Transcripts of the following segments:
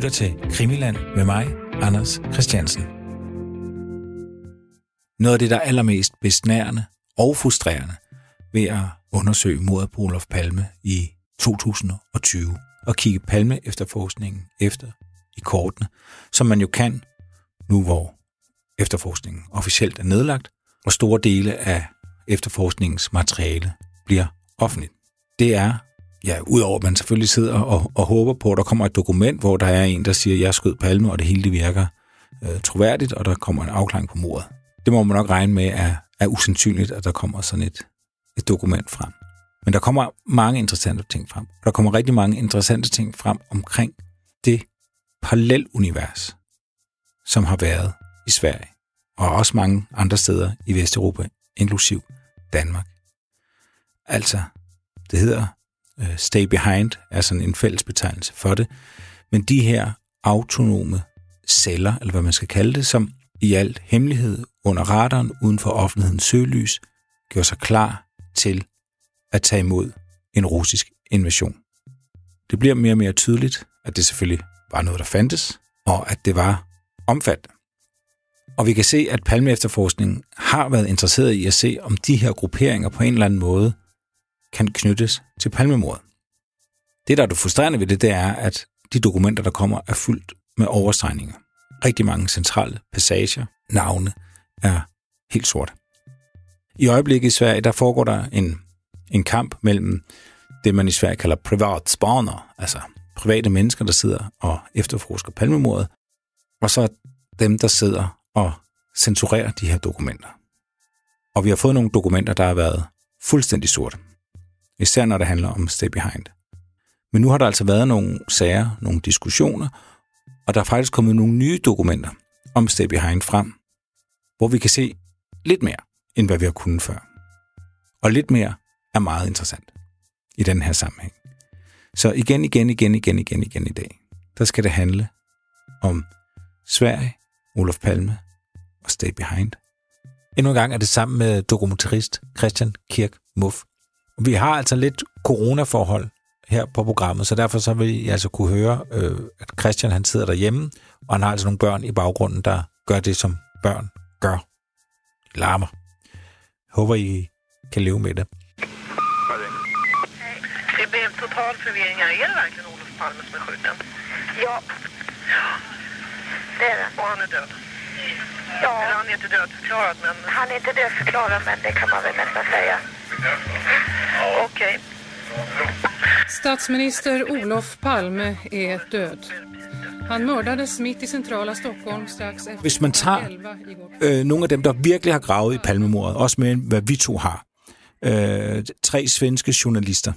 lytter til Krimiland med mig, Anders Christiansen. Noget af det, der er allermest besnærende og frustrerende ved at undersøge mordet på Olof Palme i 2020 og kigge Palme efterforskningen efter i kortene, som man jo kan nu, hvor efterforskningen officielt er nedlagt, og store dele af efterforskningens materiale bliver offentligt. Det er, ja, udover at man selvfølgelig sidder og, og håber på, at der kommer et dokument, hvor der er en, der siger, at jeg skød Palme, og det hele det virker øh, troværdigt, og der kommer en afklaring på mordet. Det må man nok regne med er, er usandsynligt, at der kommer sådan et, et dokument frem. Men der kommer mange interessante ting frem. Der kommer rigtig mange interessante ting frem omkring det parallelunivers, som har været i Sverige, og også mange andre steder i Vesteuropa, inklusiv Danmark. Altså, det hedder Øh, stay Behind, er sådan en fælles betegnelse for det, men de her autonome celler, eller hvad man skal kalde det, som i alt hemmelighed under radaren uden for offentlighedens søgelys, gjorde sig klar til at tage imod en russisk invasion. Det bliver mere og mere tydeligt, at det selvfølgelig var noget, der fandtes, og at det var omfattende. Og vi kan se, at Palme efterforskningen har været interesseret i at se, om de her grupperinger på en eller anden måde kan knyttes til palmemordet. Det, der er det frustrerende ved det, det er, at de dokumenter, der kommer, er fyldt med overstregninger. Rigtig mange centrale passager, navne, er helt sorte. I øjeblikket i Sverige, der foregår der en, en kamp mellem det, man i Sverige kalder privatspaner, altså private mennesker, der sidder og efterforsker palmemordet, og så dem, der sidder og censurerer de her dokumenter. Og vi har fået nogle dokumenter, der har været fuldstændig sorte. Især når det handler om Stay Behind. Men nu har der altså været nogle sager, nogle diskussioner, og der er faktisk kommet nogle nye dokumenter om Stay Behind frem, hvor vi kan se lidt mere, end hvad vi har kunnet før. Og lidt mere er meget interessant i den her sammenhæng. Så igen, igen, igen, igen, igen, igen i dag, der skal det handle om Sverige, Olof Palme og Stay Behind. Endnu en gang er det sammen med dokumentarist Christian Kirk Muff. Vi har altså lidt coronaforhold her på programmet, så derfor så vil jeg altså kunne høre, øh, at Christian han sidder derhjemme, og han har altså nogle børn i baggrunden, der gør det, som børn gør. Larmer. Jeg håber, I kan leve med det. Det blev total förvirring här. Är det verkligen Olof Palme som är skjuten? Ja. Det är det. Och han är död? Ja, Eller han är inte dödförklarad, men han är inte dödförklarad men det kan man väl nästan säga. Okej. Statsminister Olof Palme är död. Han mördades mitt i centrala Stockholm strax efter Hvis man tager 11 igår. øh, nogle af dem, der virkelig har gravet i palmemordet, også med hvad vi to har, øh, tre svenske journalister.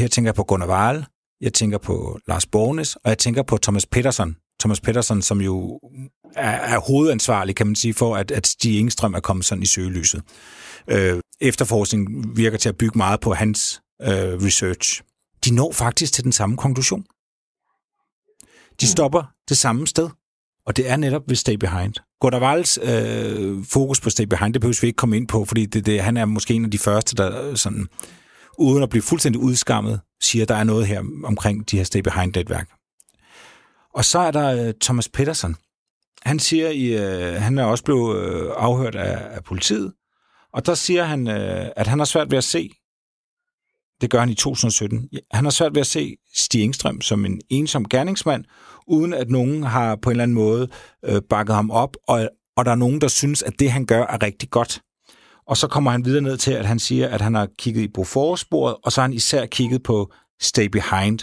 Her tænker jeg på Gunnar Wahl, jeg tænker på Lars Bornes, og jeg tænker på Thomas Peterson. Thomas Peterson, som jo er, er hovedansvarlig, kan man sige, for at, at Stig Engstrøm er kommet sådan i søgelyset. Øh, efterforskning virker til at bygge meget på hans øh, research. De når faktisk til den samme konklusion. De stopper det samme sted, og det er netop ved Stay Behind. Walls øh, fokus på Stay Behind, det behøver vi ikke komme ind på, fordi det, det, han er måske en af de første, der øh, sådan, uden at blive fuldstændig udskammet, siger, at der er noget her omkring de her Stay Behind-netværk. Og så er der øh, Thomas Peterson. Han siger, i, øh, han er også blevet øh, afhørt af, af politiet, og der siger han, øh, at han har svært ved at se, det gør han i 2017, han har svært ved at se Stig Engstrøm som en ensom gerningsmand, uden at nogen har på en eller anden måde øh, bakket ham op, og, og der er nogen, der synes, at det, han gør, er rigtig godt. Og så kommer han videre ned til, at han siger, at han har kigget i Bofors-sporet, og så har han især kigget på Stay Behind.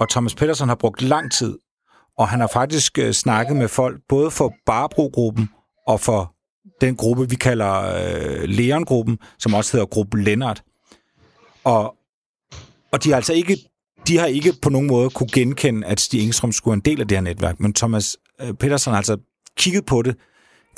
Og Thomas Pedersen har brugt lang tid, og han har faktisk øh, snakket med folk, både for Barbro-gruppen og for den gruppe, vi kalder øh, Leon-gruppen, som også hedder Gruppe Lennart. Og, og de har altså ikke de har ikke på nogen måde kunne genkende, at Stig Engstrøm skulle være en del af det her netværk, men Thomas øh, Petersen Peterson har altså kigget på det,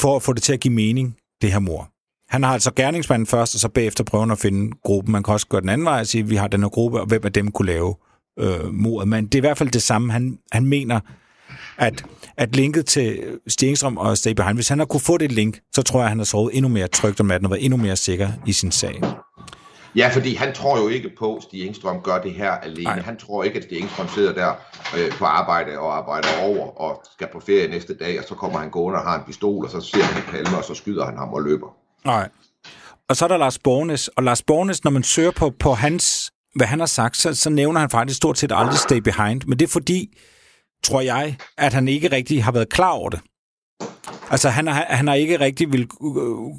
for at få det til at give mening, det her mor. Han har altså gerningsmanden først, og så bagefter prøver at finde gruppen. Man kan også gøre den anden vej og sige, at vi har den her gruppe, og hvem af dem kunne lave øh, mordet. Men det er i hvert fald det samme. Han, han mener, at, at linket til Stig Engstrøm og Stay Behind, hvis han har kunne få det link, så tror jeg, at han har sovet endnu mere trygt om natten og været endnu mere sikker i sin sag. Ja, fordi han tror jo ikke på, at Stig Engstrøm gør det her alene. Nej. Han tror ikke, at Stig Engstrøm sidder der øh, på arbejde og arbejder over og skal på ferie næste dag, og så kommer han gående og har en pistol, og så ser han Palme, og så skyder han ham og løber. Nej. Og så er der Lars Bornes, og Lars Bornes, når man søger på, på hans, hvad han har sagt, så, så nævner han faktisk stort set aldrig Stay Behind, men det er fordi, tror jeg, at han ikke rigtig har været klar over det. Altså, han har, han har ikke rigtig vil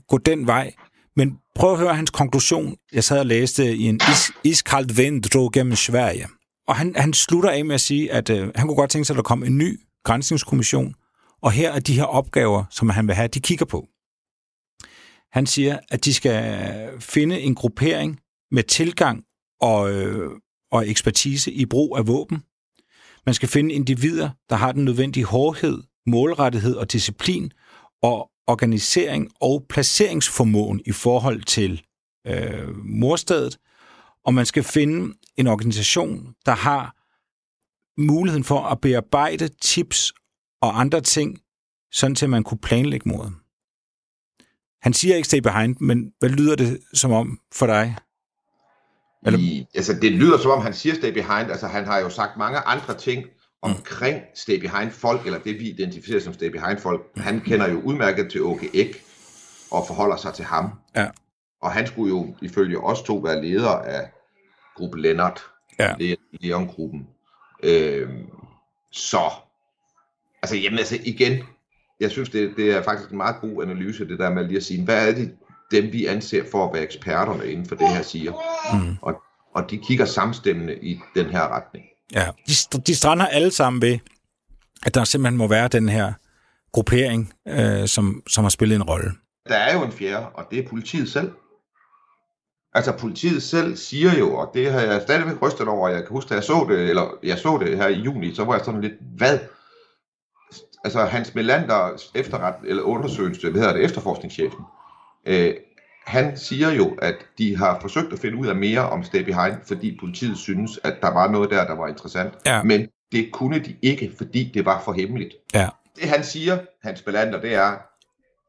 gå den vej. Men prøv at høre hans konklusion. Jeg sad og læste i en is, iskaldt vind drog gennem Sverige. Og han, han slutter af med at sige, at øh, han kunne godt tænke sig, at der kom en ny grænsningskommission, og her er de her opgaver, som han vil have, de kigger på. Han siger, at de skal finde en gruppering med tilgang og, øh, og ekspertise i brug af våben. Man skal finde individer, der har den nødvendige hårdhed, målrettighed og disciplin, og organisering og placeringsformåen i forhold til øh, morstedet. Og man skal finde en organisation, der har muligheden for at bearbejde tips og andre ting, sådan til man kunne planlægge mordet. Han siger ikke stay behind, men hvad lyder det som om for dig? Eller- I, altså, det lyder som om, han siger stay behind. Altså, han har jo sagt mange andre ting omkring stay behind folk, eller det vi identificerer som stay behind folk. Han kender jo udmærket til Åke Ek, og forholder sig til ham. Ja. Og han skulle jo ifølge os to være leder af gruppe Lennart, Ja. Leon-gruppen. Øhm, så, altså, jamen, altså igen, jeg synes, det, det er faktisk en meget god analyse, det der med lige at sige, hvad er det, dem vi anser for at være eksperterne inden for det her siger. Mm. Og, og de kigger samstemmende i den her retning. Ja. De, de strander alle sammen ved, at der simpelthen må være den her gruppering, øh, som, som har spillet en rolle. Der er jo en fjerde, og det er politiet selv. Altså politiet selv siger jo, og det har jeg stadigvæk rystet over, jeg kan huske, da jeg så det, eller jeg så det her i juni, så var jeg sådan lidt, hvad? Altså Hans Melander efterret, eller undersøgelse, hvad hedder det, efterforskningschefen, øh, han siger jo, at de har forsøgt at finde ud af mere om Stay Behind, fordi politiet synes, at der var noget der, der var interessant. Ja. Men det kunne de ikke, fordi det var for hemmeligt. Ja. Det han siger, Hans Melander, det er,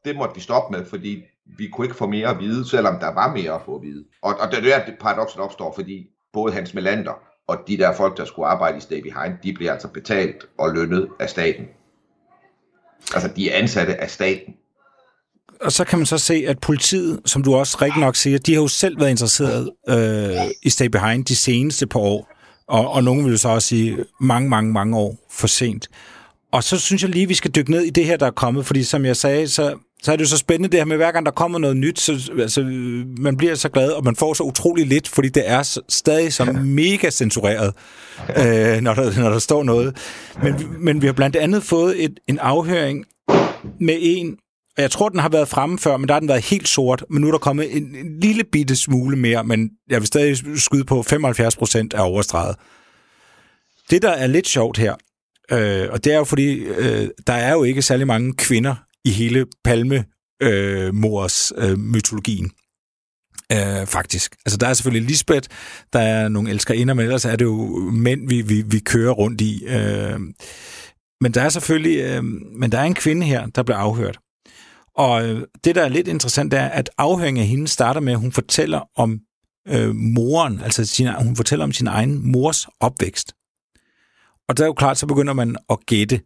det måtte vi stoppe med, fordi vi kunne ikke få mere at vide, selvom der var mere at få at vide. Og, og det er der, det paradokset opstår, fordi både Hans Melander og de der folk, der skulle arbejde i Stay Behind, de bliver altså betalt og lønnet af staten. Altså, de er ansatte af staten. Og så kan man så se, at politiet, som du også rigtig nok siger, de har jo selv været interesseret øh, i Stay Behind de seneste par år. Og, og nogen vil jo så også sige mange, mange, mange år for sent. Og så synes jeg lige, vi skal dykke ned i det her, der er kommet, fordi som jeg sagde, så, så er det jo så spændende det her med, hver gang der kommer noget nyt, så altså, man bliver så glad, og man får så utrolig lidt, fordi det er så, stadig så mega censureret, øh, når, der, når der står noget. Men, men vi har blandt andet fået et, en afhøring med en, jeg tror, den har været fremme før, men der har den været helt sort, men nu er der kommet en, en lille bitte smule mere, men jeg vil stadig skyde på 75 procent af overstreget. Det, der er lidt sjovt her, øh, og det er jo fordi, øh, der er jo ikke særlig mange kvinder i hele Palme-mors øh, mytologien. Øh, faktisk. Altså, der er selvfølgelig Lisbeth, der er nogle elskerinder, men ellers er det jo mænd, vi, vi, vi kører rundt i. Øh, men der er selvfølgelig, øh, men der er en kvinde her, der bliver afhørt. Og øh, det, der er lidt interessant, er, at afhøringen af hende starter med, at hun fortæller om øh, moren, altså sin, hun fortæller om sin egen mors opvækst. Og der er jo klart, så begynder man at gætte.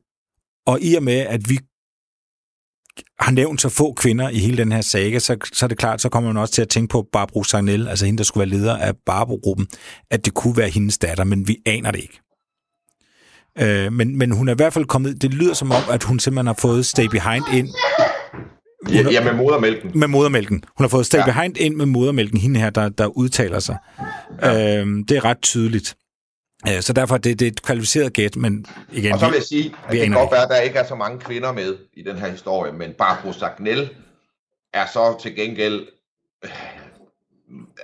Og i og med, at vi har nævnt så få kvinder i hele den her saga, så, så er det klart, så kommer man også til at tænke på Barbro Sagnel, altså hende, der skulle være leder af Barbro-gruppen, at det kunne være hendes datter, men vi aner det ikke. Øh, men, men hun er i hvert fald kommet, det lyder som om, at hun simpelthen har fået Stay Behind ind Ja, ja med modermælken. med modermælken. Hun har fået Stay ja. Behind ind med modermælken, hende her, der, der udtaler sig. Ja. Øhm, det er ret tydeligt. Øh, så derfor er det, det er et kvalificeret gæt, men igen... Og så vil vi- jeg sige, at det kan godt være, at der ikke er så mange kvinder med i den her historie, men Barbro Sagnel er så til gengæld øh,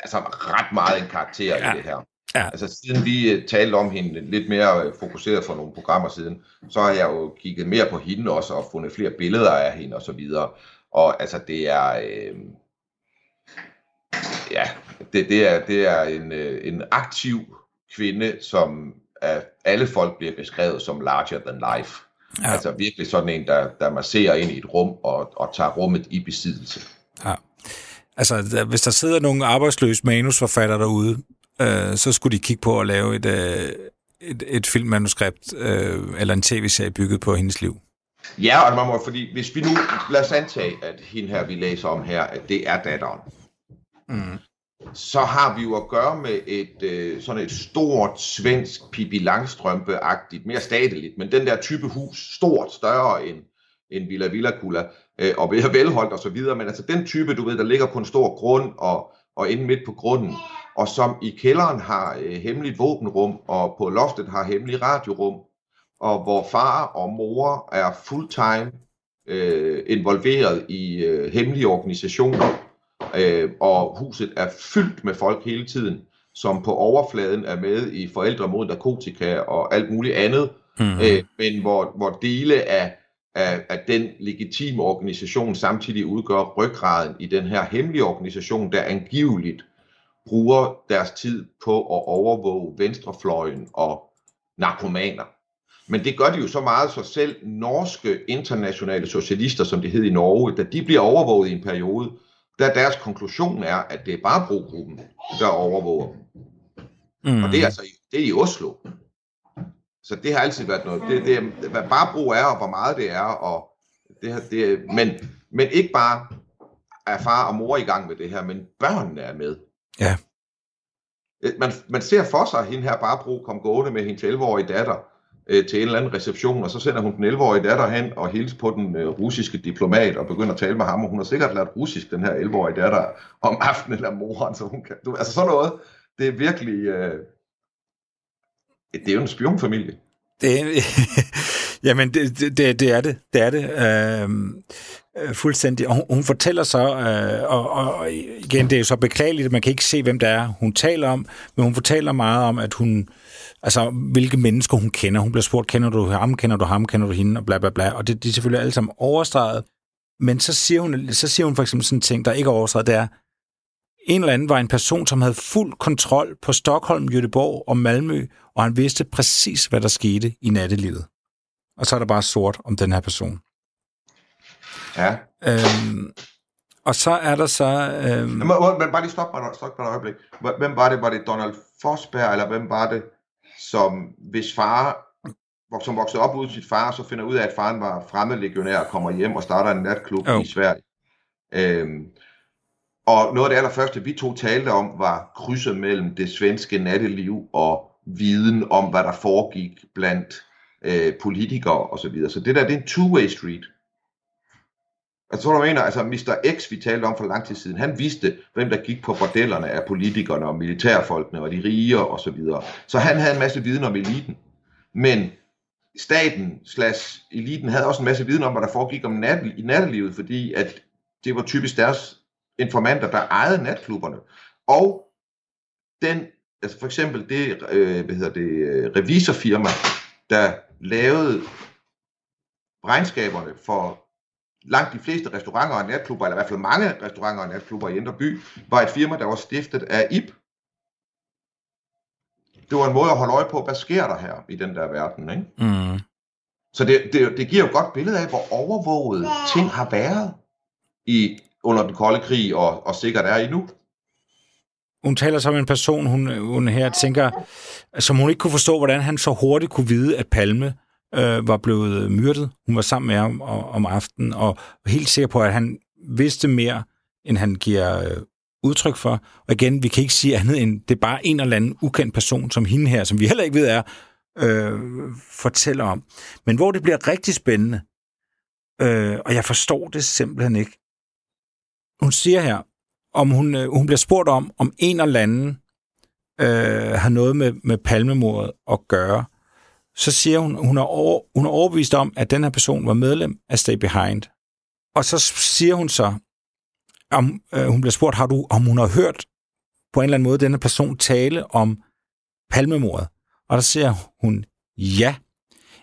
altså ret meget en karakter ja. Ja. i det her. Ja. Altså siden vi øh, talte om hende lidt mere øh, fokuseret for nogle programmer siden, så har jeg jo kigget mere på hende også og fundet flere billeder af hende og så videre. Og altså det er øh, ja, det, det er det er en, øh, en aktiv kvinde, som af alle folk bliver beskrevet som larger than life. Ja. Altså virkelig sådan en, der, der masserer ind i et rum og, og tager rummet i besiddelse. Ja. Altså, hvis der sidder nogle arbejdsløse manusforfatter derude, øh, så skulle de kigge på at lave et, øh, et, et filmmanuskript øh, eller en tv-serie bygget på hendes liv. Ja, og man må, fordi hvis vi nu, lad os antage, at hende her, vi læser om her, at det er datteren. Mm. Så har vi jo at gøre med et øh, sådan et stort svensk Pippi Langstrømpe-agtigt, mere stateligt, men den der type hus, stort, større end, end Villa Villacula, øh, og velholdt og så videre, men altså den type, du ved, der ligger på en stor grund og, og inde midt på grunden, og som i kælderen har øh, hemmeligt våbenrum, og på loftet har hemmelig radiorum, og hvor far og mor er fulltime øh, involveret i øh, hemmelige organisationer, øh, og huset er fyldt med folk hele tiden, som på overfladen er med i forældre mod narkotika og alt muligt andet, mm. øh, men hvor, hvor dele af, af, af den legitime organisation samtidig udgør ryggraden i den her hemmelige organisation, der angiveligt bruger deres tid på at overvåge venstrefløjen og narkomaner. Men det gør de jo så meget, så selv norske internationale socialister, som det hed i Norge, da de bliver overvåget i en periode, der deres konklusion er, at det er bare brogruppen, der overvåger dem. Mm. Og det er altså det er i Oslo. Så det har altid været noget. Det, det, hvad bare brug er, og hvor meget det er, og det, det, men, men ikke bare er far og mor i gang med det her, men børnene er med. Ja. Man, man ser for sig, at hende her bare brug kom gående med hendes 11-årige datter, øh, til en eller anden reception, og så sender hun den 11-årige datter hen og hilser på den øh, russiske diplomat og begynder at tale med ham, og hun har sikkert lært russisk, den her 11-årige datter, om aftenen eller moren, så hun kan, du, altså sådan noget, det er virkelig, øh, det er jo en spionfamilie. Det, jamen, det, det, det er det. Det er det. Øhm, øh, fuldstændig. Og hun, hun fortæller så, øh, og, og igen, det er jo så beklageligt, at man kan ikke se, hvem det er, hun taler om, men hun fortæller meget om, at hun, altså, hvilke mennesker hun kender. Hun bliver spurgt, kender du ham, kender du ham, kender du hende, og bla bla bla. Og det, de er selvfølgelig alle sammen overstreget. Men så siger hun, så siger hun for eksempel sådan en ting, der ikke er overstreget, det er, en eller anden var en person, som havde fuld kontrol på Stockholm, Göteborg og Malmø, og han vidste præcis, hvad der skete i nattelivet. Og så er der bare sort om den her person. Ja. Øhm, og så er der så... Øhm... Men, men bare lige stop stop mig et øjeblik. Hvem var det? Var det Donald Forsberg, eller hvem var det, som hvis far som voksede op uden sit far, så finder ud af, at faren var fremmedlegionær og kommer hjem og starter en natklub oh. i Sverige. Øhm, og noget af det allerførste, vi to talte om, var krydset mellem det svenske natteliv og viden om, hvad der foregik blandt øh, politikere osv. Så, videre. så det der, det er en two-way street. Altså, tror du mener, altså Mr. X, vi talte om for lang tid siden, han vidste, hvem der gik på bordellerne af politikerne og militærfolkene og de rige og så videre. Så han havde en masse viden om eliten. Men staten slash eliten havde også en masse viden om, hvad der foregik om nat, i nattelivet, fordi at det var typisk deres informanter, der ejede natklubberne. Og den, altså for eksempel det, øh, hvad hedder det, øh, revisorfirma, der lavede regnskaberne for langt de fleste restauranter og natklubber, eller i hvert fald mange restauranter og natklubber i Indre By, var et firma, der var stiftet af IP. Det var en måde at holde øje på, hvad sker der her i den der verden, ikke? Mm. Så det, det, det giver jo et godt billede af, hvor overvåget ting har været i under den kolde krig, og, og sikkert er i nu. Hun taler som en person, hun, hun her tænker, som hun ikke kunne forstå, hvordan han så hurtigt kunne vide, at Palme øh, var blevet myrdet. Hun var sammen med ham om, om aftenen, og var helt sikker på, at han vidste mere, end han giver øh, udtryk for. Og igen, vi kan ikke sige andet end, det er bare en eller anden ukendt person, som hende her, som vi heller ikke ved er, øh, fortæller om. Men hvor det bliver rigtig spændende, øh, og jeg forstår det simpelthen ikke, hun siger her, om hun, øh, hun bliver spurgt om, om en eller anden øh, har noget med, med palmemordet at gøre, så siger hun, hun er, over, hun er overbevist om, at den her person var medlem af Stay Behind. Og så siger hun så, om øh, hun bliver spurgt, har du, om hun har hørt på en eller anden måde denne person tale om palmemordet. Og der siger hun ja.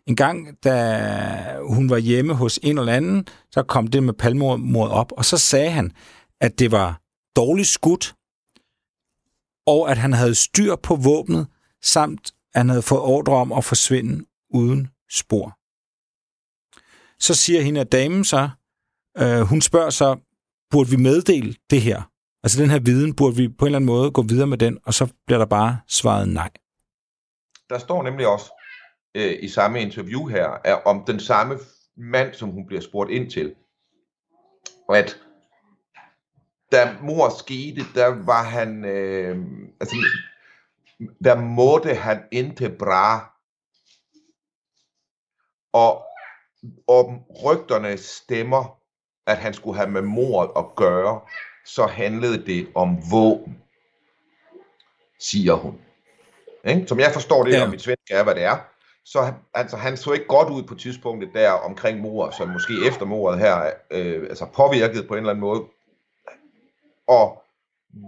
En gang, da hun var hjemme hos en eller anden, så kom det med palmemordet op, og så sagde han, at det var dårligt skudt, og at han havde styr på våbnet, samt han havde fået ordre om at forsvinde uden spor. Så siger hende, at damen så, øh, hun spørger så, burde vi meddele det her Altså den her viden, burde vi på en eller anden måde gå videre med den, og så bliver der bare svaret nej. Der står nemlig også øh, i samme interview her, er om den samme mand, som hun bliver spurgt ind til, at da mor skete, der var han, øh, altså, der måtte han ikke bra. Og, og rygterne stemmer, at han skulle have med mordet at gøre, så handlede det om våben, siger hun. Ikke? Som jeg forstår det, Ja. og mit svensk er, hvad det er. Så altså, han så ikke godt ud på tidspunktet der omkring mordet, så måske efter mordet her, øh, altså påvirket på en eller anden måde. Og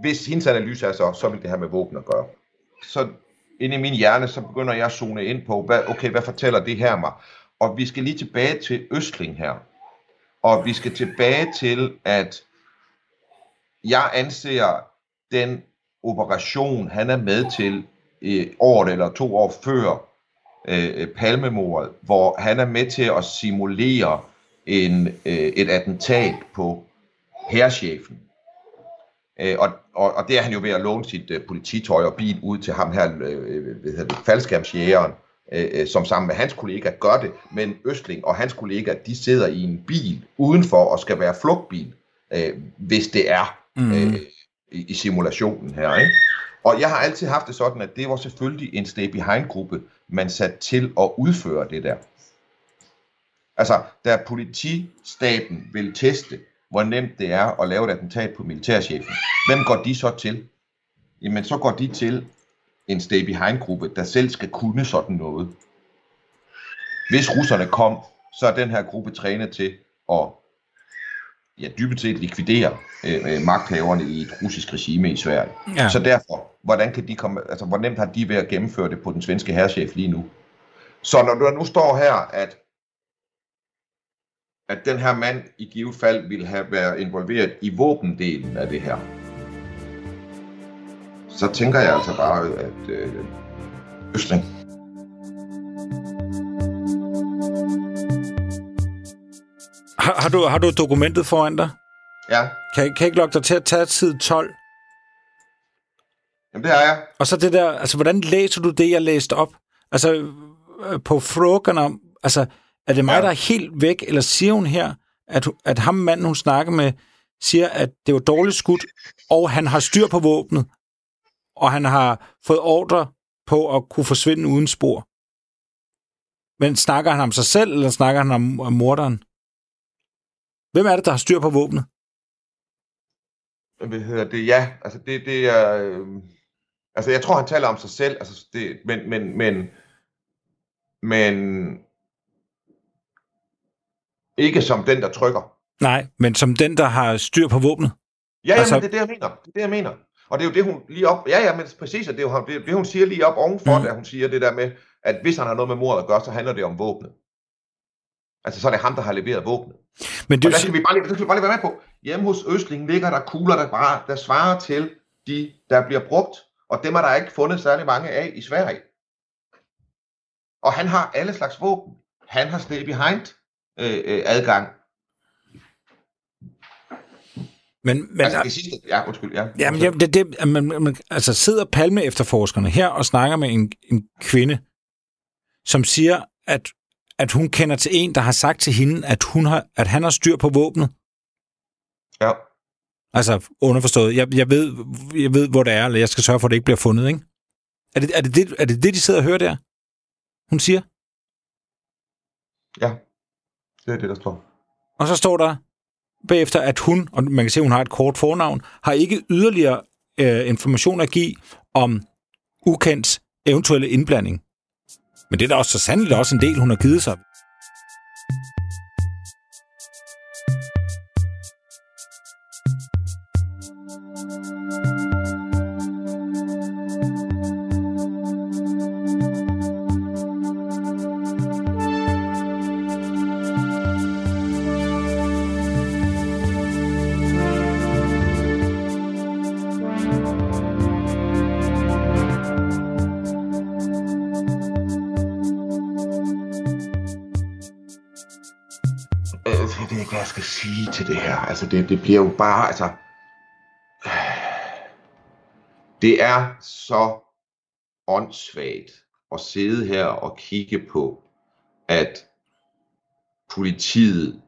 hvis hendes analyse er så, så vil det have med våben at gøre. Så inde i min hjerne, så begynder jeg at zone ind på, hvad, okay, hvad fortæller det her mig? Og vi skal lige tilbage til Østling her. Og vi skal tilbage til, at jeg anser den operation, han er med til øh, året eller to år før øh, palmemordet, hvor han er med til at simulere en, øh, et attentat på herrchefen. Øh, og, og, og det er han jo ved at låne sit øh, polititøj og bil ud til ham her, øh, hvad hedder det, faldskærmsjægeren, øh, øh, som sammen med hans kollega gør det, men Østling og hans kollega, de sidder i en bil udenfor og skal være flugtbil, øh, hvis det er Mhm. øh, i, i simulationen her. Ikke? Og jeg har altid haft det sådan, at det var selvfølgelig en stay behind-gruppe, man satte til at udføre det der. Altså, da politistaten vil teste, hvor nemt det er at lave et attentat på militærchefen, hvem går de så til? Jamen, så går de til en stay behind-gruppe, der selv skal kunne sådan noget. Hvis russerne kom, så er den her gruppe trænet til at ja, dybest set likvidere øh, øh, magthaverne i et russisk regime i Sverige. Ja. Så derfor, hvordan kan de komme, altså hvor nemt har de ved at gennemføre det på den svenske herrechef lige nu? Så når der nu står her, at at den her mand i givet fald ville have været involveret i våbendelen af det her, så tænker jeg altså bare, at øh, Østling, Har, har, du, har du dokumentet foran dig? ja, Kan, kan jeg ikke logge dig til at tage side 12? jamen det er jeg. Og så det der, altså hvordan læser du det, jeg læste op? Altså øh, på frågan om, altså er det mig, Ja. der er helt væk, eller siger hun her, at, at ham manden, hun snakker med, siger, at det var dårligt skudt, og han har styr på våbnet, og han har fået ordre på at kunne forsvinde uden spor. Men snakker han om sig selv, eller snakker han om, om morderen? Hvem er det, der har styr på våbnet? Hvad hedder det? Ja, altså det, det er... Øh, altså jeg tror, han taler om sig selv, altså det, men, men, men, men ikke som den, der trykker. Nej, men som den, der har styr på våbnet. Ja, ja, Altså- men det er det, jeg mener. Det er det, jeg mener. Og det er jo det, hun lige op... Ja, ja, men præcis, og det er jo det, det hun siger lige op ovenfor, Mm. da hun siger det der med, at hvis han har noget med mordet at gøre, så handler det om våbnet. Altså, så er det ham, der har leveret våbnet. Men Og det, der skal vi bare lige, der skal vi bare lige være med på. Hjemme hos Østling ligger der kugler, der, bare, der svarer til de, der bliver brugt. Og dem er der ikke fundet særlig mange af i Sverige. Og han har alle slags våben. Han har stay behind øh, øh, adgang. men, men, Men, altså det sidste, ja, undskyld, ja. Jamen, jamen det, det, man, man, altså sidder Palme efterforskerne her og snakker med en, en kvinde, som siger, at, at hun kender til en, der har sagt til hende, at, hun har, at han har styr på våbnet. Ja. Altså underforstået, jeg, jeg, ved, jeg ved, hvor det er, eller jeg skal sørge for, at det ikke bliver fundet, ikke? Er det er det, det, er det, det de sidder og hører der? Hun siger. ja, det er det, der står. Og så står der bagefter, at hun, og man kan se, at hun har et kort fornavn, har ikke yderligere øh, information at give om ukendts eventuelle indblanding. Men det er da også så sandelig også en del, hun har givet sig. Altså, det, det bliver jo bare, altså... Det er så åndssvagt at sidde her og kigge på, at politiet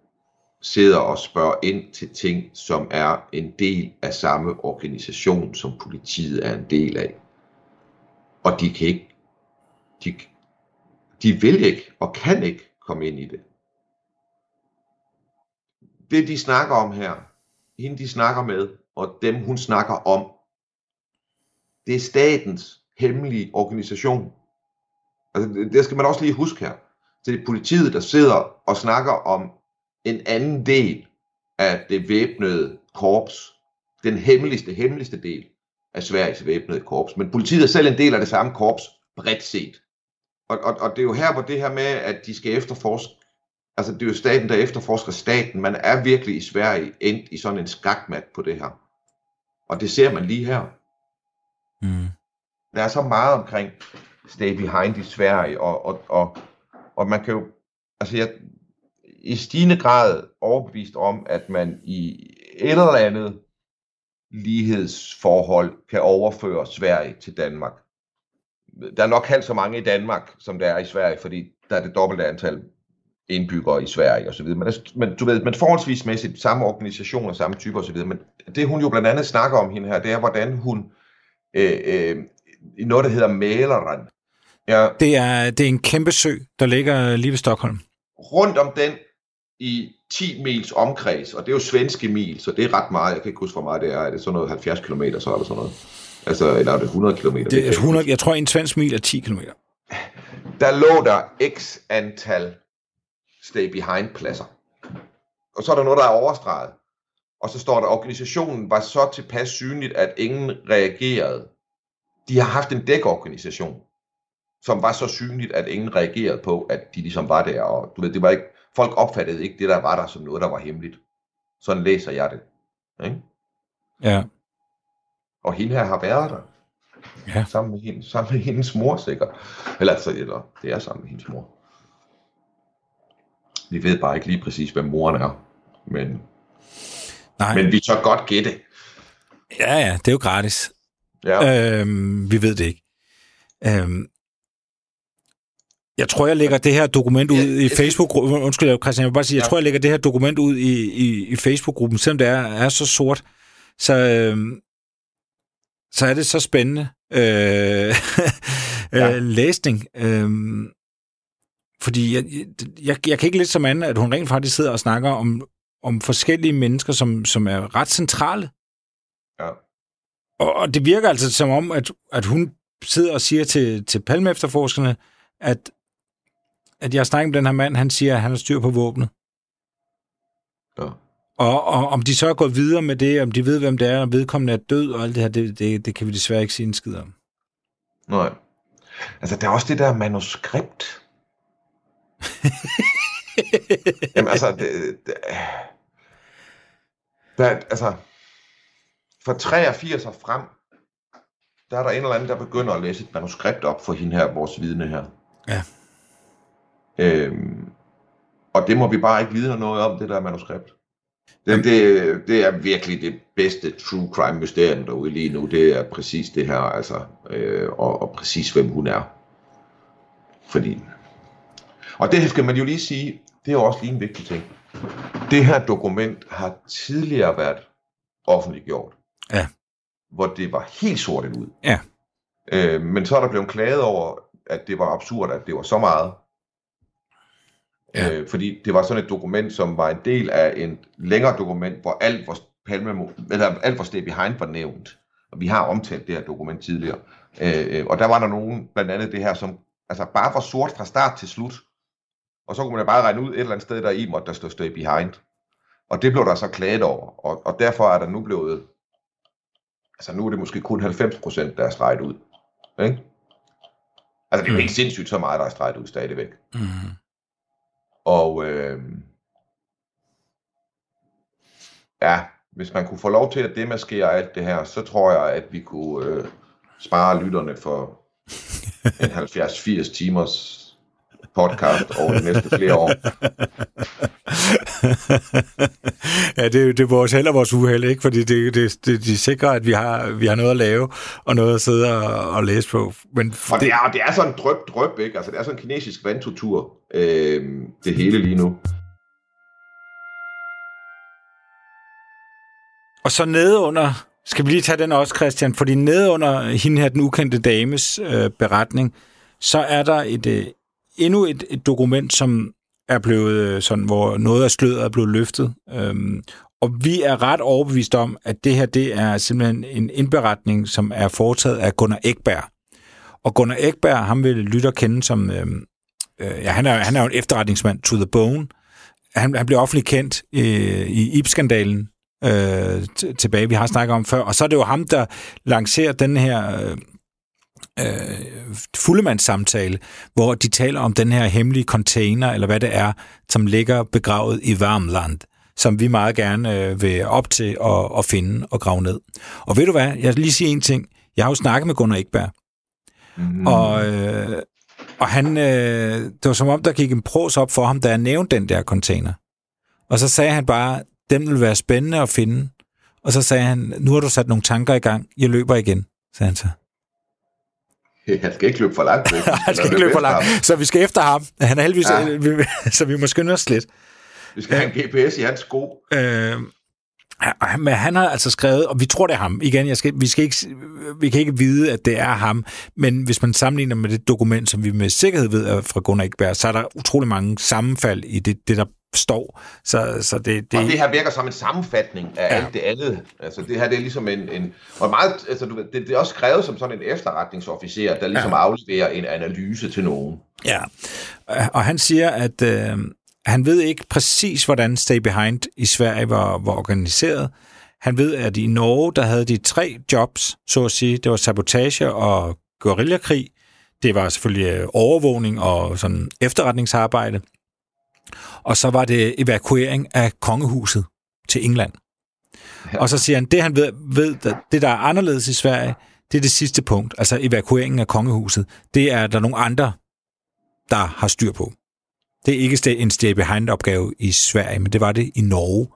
sidder og spørger ind til ting, som er en del af samme organisation, som politiet er en del af. Og de kan ikke, de, de vil ikke og kan ikke komme ind i det. Det de snakker om her, hende de snakker med, og dem hun snakker om, det er statens hemmelige organisation. Altså, det- det skal man også lige huske her. Så det er politiet, der sidder og snakker om en anden del af det væbnede korps. Den hemmeligste, hemmeligste del af Sveriges væbnede korps. Men politiet er selv en del af det samme korps, bredt set. Og, og, og det er jo her, hvor det her med, at de skal efterforske, altså det er jo staten, der efterforsker staten. Man er virkelig i Sverige endt i sådan en skakmat på det her. Og det ser man lige her. Mm. Der er så meget omkring Stay Behind i Sverige, og, og, og, og man kan jo, altså jeg, i stigende grad overbevist om, at man i et eller andet lighedsforhold kan overføre Sverige til Danmark. Der er nok halvt så mange i Danmark, som der er i Sverige, fordi der er det dobbelte antal indbyggere i Sverige osv. Men, der- men du ved, men forholdsvismæssigt samme organisationer, samme typer osv. Men det hun jo blandt andet snakker om hende her, det er, hvordan hun øh, øh, i noget, der hedder Mälaren, ja, Det, er, det er en kæmpe sø, der ligger lige ved Stockholm. rundt om den i 10 mils omkreds, og det er jo svenske mil, så det er ret meget. Jeg kan ikke huske, hvor meget det er. Er det sådan noget 70 km, så er det sådan noget? Altså, eller er det 100 km? Det er 100, jeg tror, en svensk mil er 10 km. Der lå der x antal stay behind pladser. Og så er der noget, der er overstreget. Og så står der, at organisationen var så tilpas synligt, at ingen reagerede. De har haft en dækorganisation, som var så synligt, at ingen reagerede på, at de ligesom var der. Og du ved, det var ikke, folk opfattede ikke det, der var der, som noget, der var hemmeligt. Sådan læser jeg det. Ikke? Ja. Og hende her har været der. Ja. Sammen med, hende, sammen med hendes mor sikkert. Eller, altså, eller det er sammen med hendes mor. Vi ved bare ikke lige præcis, hvem moren er. Men, Nej. men vi tør godt gætte. Ja, ja, det er jo gratis. Ja. Øhm, vi ved det ikke. Øhm, jeg tror, jeg lægger det her dokument ud Ja, i Facebook-gruppen. Undskyld, Christian, jeg vil bare sige, jeg Ja. tror, jeg lægger det her dokument ud i, i, i Facebook-gruppen, selvom det er, er så sort. Så, øhm, så er det så spændende øh, Ja. ja. læsning. Øhm, fordi jeg, jeg, jeg kan ikke lidt som anden, at hun rent faktisk sidder og snakker om, om forskellige mennesker, som, som er ret centrale ja. og, og det virker altså som om, at, at hun sidder og siger til, til palme-efterforskerne, at, at jeg har snakket med den her mand, han siger, at han har styr på våbnet. ja. Og, og om de så er gået videre med det, om de ved, hvem det er, og vedkommende er død, og alt det her, det, det, det kan vi desværre ikke sige en skid om. Nej. Altså, der er også det der manuskript. Jamen, altså, det, det, der, er- altså, fra 83 og frem, der er der en eller anden, der begynder at læse et manuskript op for hende her, vores vidne her. Ja. Øhm, og det må vi bare ikke vide noget om, det der manuskript. Det, det, det er virkelig det bedste true crime mysterium derude lige nu. Det er præcis det her, altså, øh, og, og præcis hvem hun er. Fordi, og det skal man jo lige sige, det er jo også lige en vigtig ting. Det her dokument har tidligere været offentliggjort. Ja. Hvor det var helt sort ud. Ja. Øh, men så er der blevet klaget over, at det var absurd, at det var så meget. Ja. Øh, fordi det var sådan et dokument, som var en del af en længere dokument, hvor alt hvor Palme, eller alt hvor Stay Behind var nævnt. Og vi har omtalt det her dokument tidligere. Øh, øh, og der var der nogen, blandt andet det her, som altså bare var sort fra start til slut. Og så kunne man da bare regne ud et eller andet sted, der i måtte der stå Stay Behind. Og det blev der så klaget over. Og, og derfor er der nu blevet, altså nu er det måske kun 90%, der er streget ud. Ikke? Altså det er jo helt sindssygt så meget, der er streget ud stadigvæk. Mm. Og øh, ja, hvis man kunne få lov til at demaskere alt det her, så tror jeg, at vi kunne øh, spare lytterne for en 70-80 timers podcast over de næste flere år. ja, det, det er vores held og vores uheld, ikke? Fordi det, det, det, de sikrer, at vi har, vi har noget at lave, og noget at sidde og, og læse på. Men Og det er, det er sådan en drøb, drøb, ikke? Altså, det er sådan en kinesisk vandtutur, øh, det hele lige nu. Og så nede under, skal vi lige tage den også, Christian, fordi nede under hende her, den ukendte dames øh, beretning, så er der et, øh, endnu et, et dokument, som er blevet øh, sådan, hvor noget af sløret er blevet løftet. Øhm, og vi er ret overbevist om, at det her, det er simpelthen en indberetning, som er foretaget af Gunnar Ekberg. Og Gunnar Ekberg, ham vil lytter kende som, Øhm, øh, ja, han er, han er jo en efterretningsmand to the bone. Han, han blev offentligt kendt øh, i IP-skandalen øh, tilbage, vi har snakket om før. Og så er det jo ham, der lancerer den her øh, øh, fuldemandssamtale, hvor de taler om den her hemmelige container, eller hvad det er, som ligger begravet i Varmland, som vi meget gerne øh, vil op til at, at finde og grave ned. Og ved du hvad, jeg vil lige sige en ting. Jeg har jo snakket med Gunnar Ekberg, mm. og, øh, og han, øh, det var som om, der gik en pros op for ham, da jeg nævnte den der container. Og så sagde han bare, den vil være spændende at finde. Og så sagde han, nu har du sat nogle tanker i gang, jeg løber igen, sagde han så. Han skal ikke løbe for langt han skal ikke løbe for langt, så vi skal efter ham. Han er heldigvis, ja. så vi må skynde os lidt. Vi skal have en GPS i hans sko. Øh, men han har altså skrevet, og vi tror, det er ham. Igen, jeg skal, vi, skal ikke, vi kan ikke vide, at det er ham, men hvis man sammenligner med det dokument, som vi med sikkerhed ved er fra Gunnar Ekberg, så er der utrolig mange sammenfald i det, det der står. Så, så det, det... Og det her virker som en sammenfatning af ja. alt det andet. Altså det her, det er ligesom en... en og meget, altså, du, det, det er også skrevet som sådan en efterretningsofficer, der ligesom ja. afleverer en analyse til nogen. Ja, og han siger, at øh, han ved ikke præcis, hvordan Stay Behind i Sverige var, var organiseret. Han ved, at i Norge, der havde de tre jobs, så at sige. Det var sabotage og guerillakrig. Det var selvfølgelig overvågning og sådan efterretningsarbejde. Og så var det evakuering af kongehuset til England. Ja. Og så siger han, det han ved, ved, det der er anderledes i Sverige, det er det sidste punkt, altså evakueringen af kongehuset. Det er der nogle andre, der har styr på. Det er ikke en stay behind opgave i Sverige, men det var det i Norge.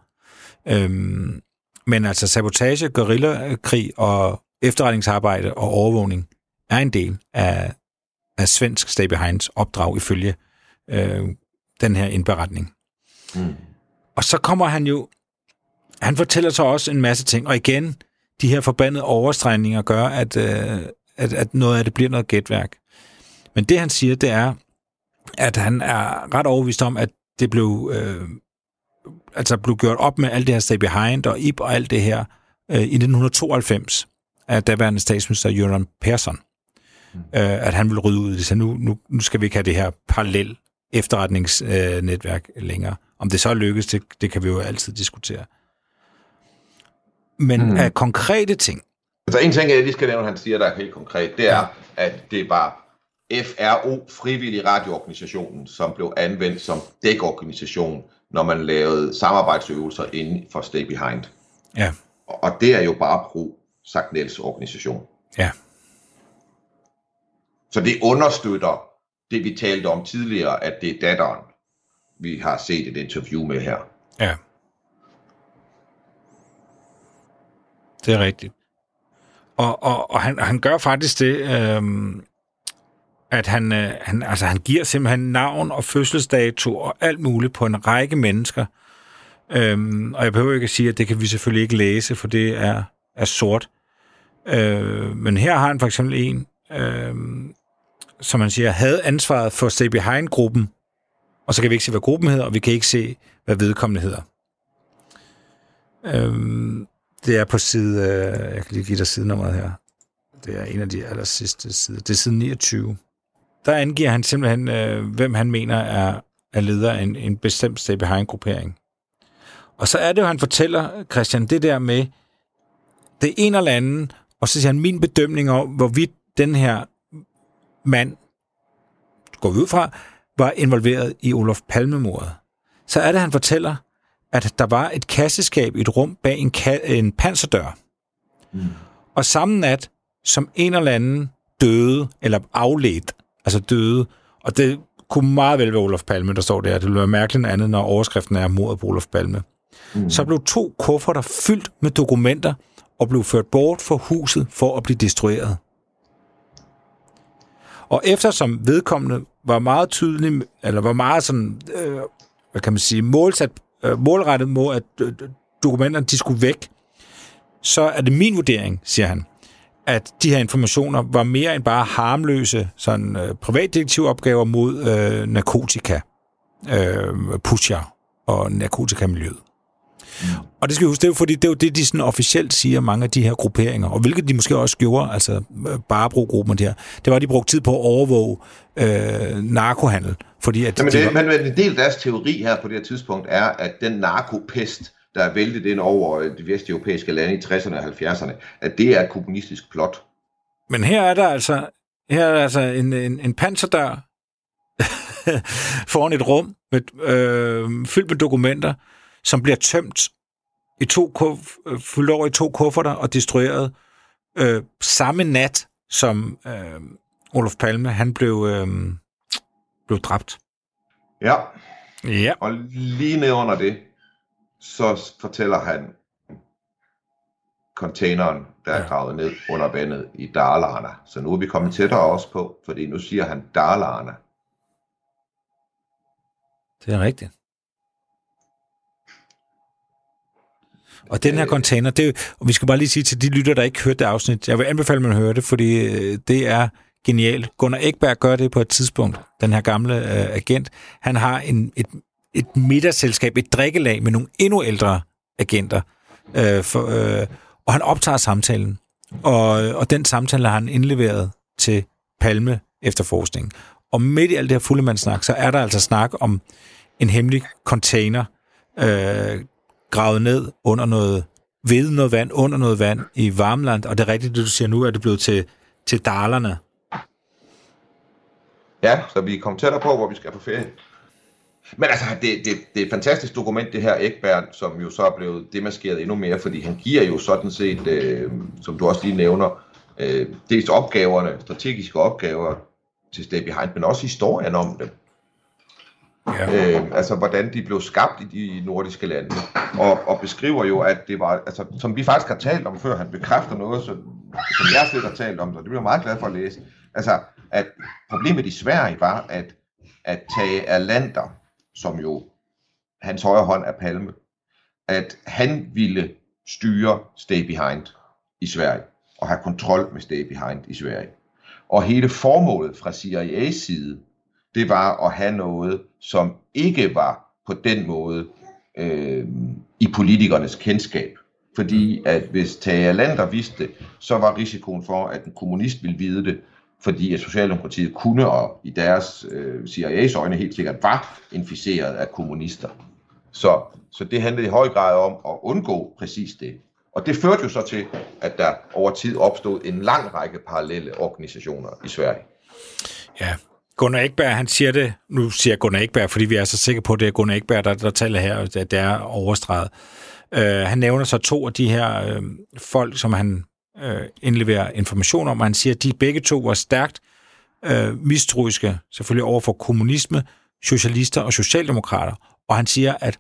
Øhm, men altså sabotage, guerillakrig og efterretningsarbejde og overvågning er en del af, af svensk stay behinds opdrag ifølge øh, den her indberetning. Mm. Og så kommer han jo, han fortæller så også en masse ting, og igen, de her forbandede overstregninger gør, at, øh, at, at noget af det bliver noget gætværk. Men det han siger, det er, at han er ret overbevist om, at det blev, øh, altså blev gjort op med alt det her Stay Behind og IP og alt det her øh, i 1992 af daværende statsminister Jørgen Persson. Mm. Øh, at han ville rydde ud i det, så nu, nu, nu skal vi ikke have det her parallel efterretningsnetværk længere. Om det så lykkes, det, det kan vi jo altid diskutere. Men mm. af konkrete ting... Altså en ting, jeg lige skal nævne, han siger, der er helt konkret, det er, ja. at det var FRO, Frivillig Radioorganisationen, som blev anvendt som dækorganisation, når man lavede samarbejdsøvelser inden for Stay Behind. Ja. Og det er jo bare pro Sagnels organisation. Ja. Så det understøtter det, vi talte om tidligere, at det er datteren, vi har set et interview med her. Ja. Det er rigtigt. Og, og, og han, han gør faktisk det, øhm, at han, øh, han, altså, han giver simpelthen navn og fødselsdato og alt muligt på en række mennesker. Øhm, og jeg behøver ikke at sige, at det kan vi selvfølgelig ikke læse, for det er, er sort. Øh, men her har han for eksempel en, øh, som man siger, havde ansvaret for Stay Behind-gruppen, og så kan vi ikke se, hvad gruppen hedder, og vi kan ikke se, hvad vedkommende hedder. Øhm, det er på side, øh, jeg kan lige give dig sidenummeret her. Det er en af de aller sidste sider. Det er side 29. Der angiver han simpelthen, øh, hvem han mener er, er leder af en, en bestemt Stay Behind-gruppering. Og så er det jo, han fortæller, Christian, det der med, det er en eller anden, og så siger han, min bedømning om, hvorvidt den her mand, går vi ud fra, var involveret i Olof Palmemordet. Så er det, han fortæller, at der var et kasseskab i et rum bag en, ka- en panserdør. Mm. Og samme nat, som en eller anden døde, eller afledt, altså døde, og det kunne meget vel være Olof Palme, der står der. Det ville være mærkeligt andet, når overskriften er mordet på Olof Palme. Mm. Så blev to kufferter fyldt med dokumenter og blev ført bort fra huset for at blive destrueret. Og eftersom vedkommende var meget tydelig, eller var meget sådan, øh, hvad kan man sige, målsat, øh, målrettet mod, at øh, dokumenterne de skulle væk, så er det min vurdering, siger han, at de her informationer var mere end bare harmløse sådan, øh, privatdetektivopgaver mod øh, narkotika, øh, pusher og narkotikamiljøet. Mm. Og det skal vi huske, det er jo fordi, det er jo det, de sådan officielt siger, mange af de her grupperinger, og hvilket de måske også gjorde, altså øh, bare bruge gruppen der, det var, at de brugte tid på at overvåge øh, narkohandel. Fordi at Jamen, de det, var, men, men en del af deres teori her på det her tidspunkt er, at den narkopest, der er væltet ind over de vesteuropæiske lande i 60'erne og 70'erne, at det er et kommunistisk plot. Men her er der altså, her er der altså en, en, en panserdør foran et rum med, øh, fyldt med dokumenter, som bliver tømt i to kuf, øh, fyldt over i to kufferter og destrueret øh, samme nat, som øh, Olof Palme han blev, øh, blev dræbt. Ja, Ja. og lige ned under det, så fortæller han containeren, der er gravet ned under vandet i Dalarna. Så nu er vi kommet tættere også på, fordi nu siger han Dalarna. Det er rigtigt. Og den her container, det er, og vi skal bare lige sige til de lytter, der ikke hørte det afsnit, jeg vil anbefale, at man hører det, fordi øh, det er genialt. Gunnar Ekberg gør det på et tidspunkt, den her gamle øh, agent. Han har en, et, et middagsselskab, et drikkelag med nogle endnu ældre agenter, øh, for, øh, og han optager samtalen. Og, og den samtale har han indleveret til Palme efterforskningen. Og midt i alt det her fuldemandssnak, så er der altså snak om en hemmelig container, øh, gravet ned under noget ved noget vand, under noget vand i Varmland, og det er rigtigt, det du siger nu, er det blevet til, til dalerne. Ja, så vi kommer tættere på, hvor vi skal på ferie. Men altså, det, det, det er et fantastisk dokument, det her Ekberg, som jo så er blevet demaskeret endnu mere, fordi han giver jo sådan set, øh, som du også lige nævner, øh, dels opgaverne, strategiske opgaver til Stay Behind, men også historien om dem. Ja. øh, altså hvordan de blev skabt i de nordiske lande, og, og beskriver jo, at det var, altså, som vi faktisk har talt om før, han bekræfter noget, som, som jeg selv har talt om, så det bliver jeg meget glad for at læse, altså, at problemet i Sverige var, at, at Tage Erlander, som jo hans højre hånd er Palme, at han ville styre Stay Behind i Sverige, og have kontrol med Stay Behind i Sverige. Og hele formålet fra CIA's side, det var at have noget, som ikke var på den måde øh, i politikernes kendskab. Fordi at hvis Tage Lander vidste det, så var risikoen for, at en kommunist ville vide det, fordi at Socialdemokratiet kunne, og i deres øh, CIA's øjne helt sikkert var inficeret af kommunister. Så, så det handlede i høj grad om at undgå præcis det. Og det førte jo så til, at der over tid opstod en lang række parallelle organisationer i Sverige. Ja. Gunnar Ekberg, han siger det, nu siger jeg Gunnar Ekberg, fordi vi er så sikre på, at det er Gunnar Ekberg, der, der taler her, at det er overstreget. Uh, han nævner så to af de her uh, folk, som han uh, indleverer information om, og han siger, at de begge to var stærkt uh, mistroiske, selvfølgelig over for kommunisme, socialister og socialdemokrater. Og han siger, at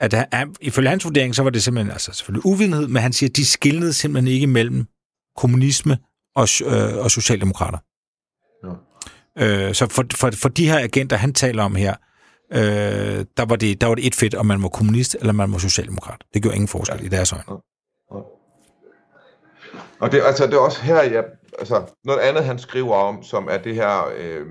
at han, ifølge hans vurdering, så var det simpelthen, altså selvfølgelig uvidenhed, men han siger, at de skillede simpelthen ikke mellem kommunisme og, øh, og socialdemokrater. Ja. Øh, så for, for, for de her agenter, han taler om her, øh, der, var det, der var det et fedt, om man var kommunist eller man var socialdemokrat. Det gjorde ingen forskel ja. i deres øjne. Og det, altså, det er også her, jeg, altså, noget andet, han skriver om, som er det her, øh,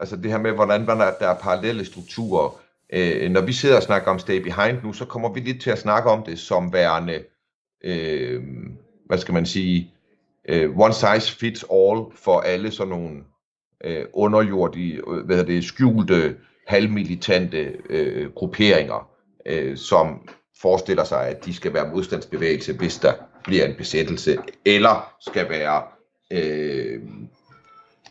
altså det her med, hvordan der, der er parallelle strukturer. Øh, når vi sidder og snakker om Stay Behind nu, så kommer vi lidt til at snakke om det som værende, øh, hvad skal man sige, øh, one size fits all for alle sådan nogle øh, underjordige, øh, hvad hedder det, skjulte, halvmilitante øh, grupperinger, øh, som forestiller sig, at de skal være modstandsbevægelse, hvis der bliver en besættelse, eller skal være øh,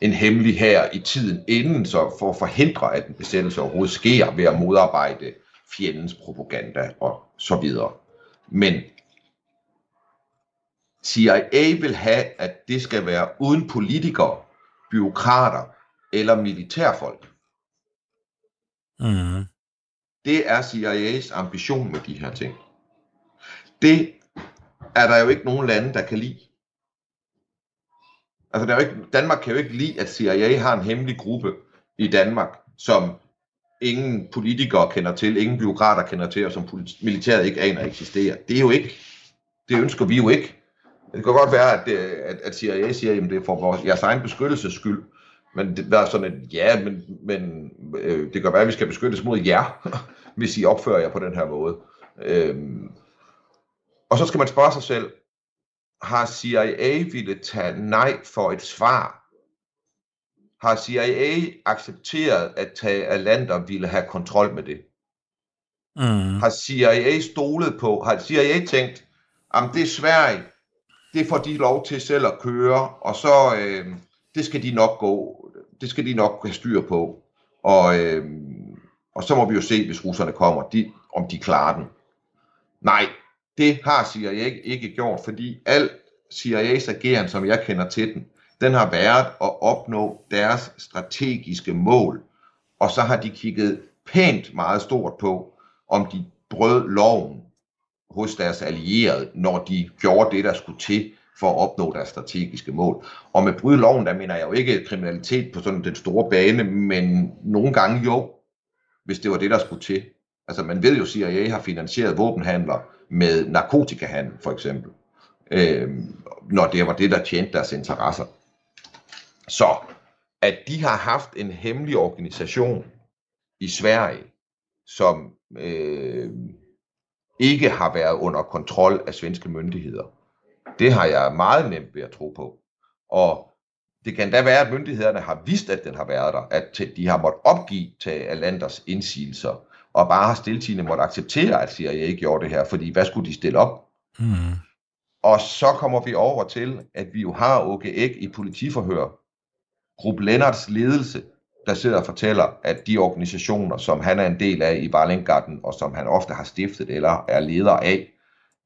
en hemmelig her i tiden inden, så for at forhindre, at en besættelse overhovedet sker ved at modarbejde fjendens propaganda og så videre. Men CIA vil have, at det skal være uden politikere, byråkrater eller militærfolk. Mm. Det er CIA's ambition med de her ting. Det er der jo ikke nogen lande, der kan lide. Altså, der er jo ikke, Danmark kan jo ikke lide, at CIA har en hemmelig gruppe i Danmark, som ingen politikere kender til, ingen byråkrater kender til, og som militæret ikke aner eksisterer. Det er jo ikke, det ønsker vi jo ikke. Det kan godt være, at, det, at, at CIA siger, at det er for vores, jeres egen beskyttelses skyld. Men det der er sådan et, ja, men, men øh, det kan være, at vi skal beskyttes mod jer, hvis I opfører jer på den her måde. Øhm, og så skal man spørge sig selv, har CIA ville tage nej for et svar? Har CIA accepteret, at tage Alander ville have kontrol med det? Mm. Har CIA stolet på, har CIA tænkt, at det er Sverige, det får de lov til selv at køre, og så øh, det skal de nok gå, det skal de nok have styr på. Og, øh, og så må vi jo se, hvis russerne kommer, de, om de klarer den. Nej, det har CIA ikke, ikke gjort, fordi al CIA's ageren, som jeg kender til den, den har været at opnå deres strategiske mål. Og så har de kigget pænt meget stort på, om de brød loven hos deres allierede, når de gjorde det, der skulle til for at opnå deres strategiske mål. Og med bryde loven, der mener jeg jo ikke kriminalitet på sådan den store bane, men nogle gange jo, hvis det var det, der skulle til. Altså man ved jo, at CIA har finansieret våbenhandler med narkotikahandel, for eksempel. Øh, når det var det, der tjente deres interesser. Så at de har haft en hemmelig organisation i Sverige, som øh, ikke har været under kontrol af svenske myndigheder, det har jeg meget nemt ved at tro på. Og det kan da være, at myndighederne har vidst, at den har været der, at de har måttet opgive til Alanders indsigelser, og bare har stiltigende måtte acceptere, at CIA ikke gjorde det her, fordi hvad skulle de stille op? Mm. Og så kommer vi over til, at vi jo har Åke Æg i politiforhør, Gruppe Lennarts ledelse, der sidder og fortæller, at de organisationer, som han er en del af i Barlinggarden, og som han ofte har stiftet eller er leder af,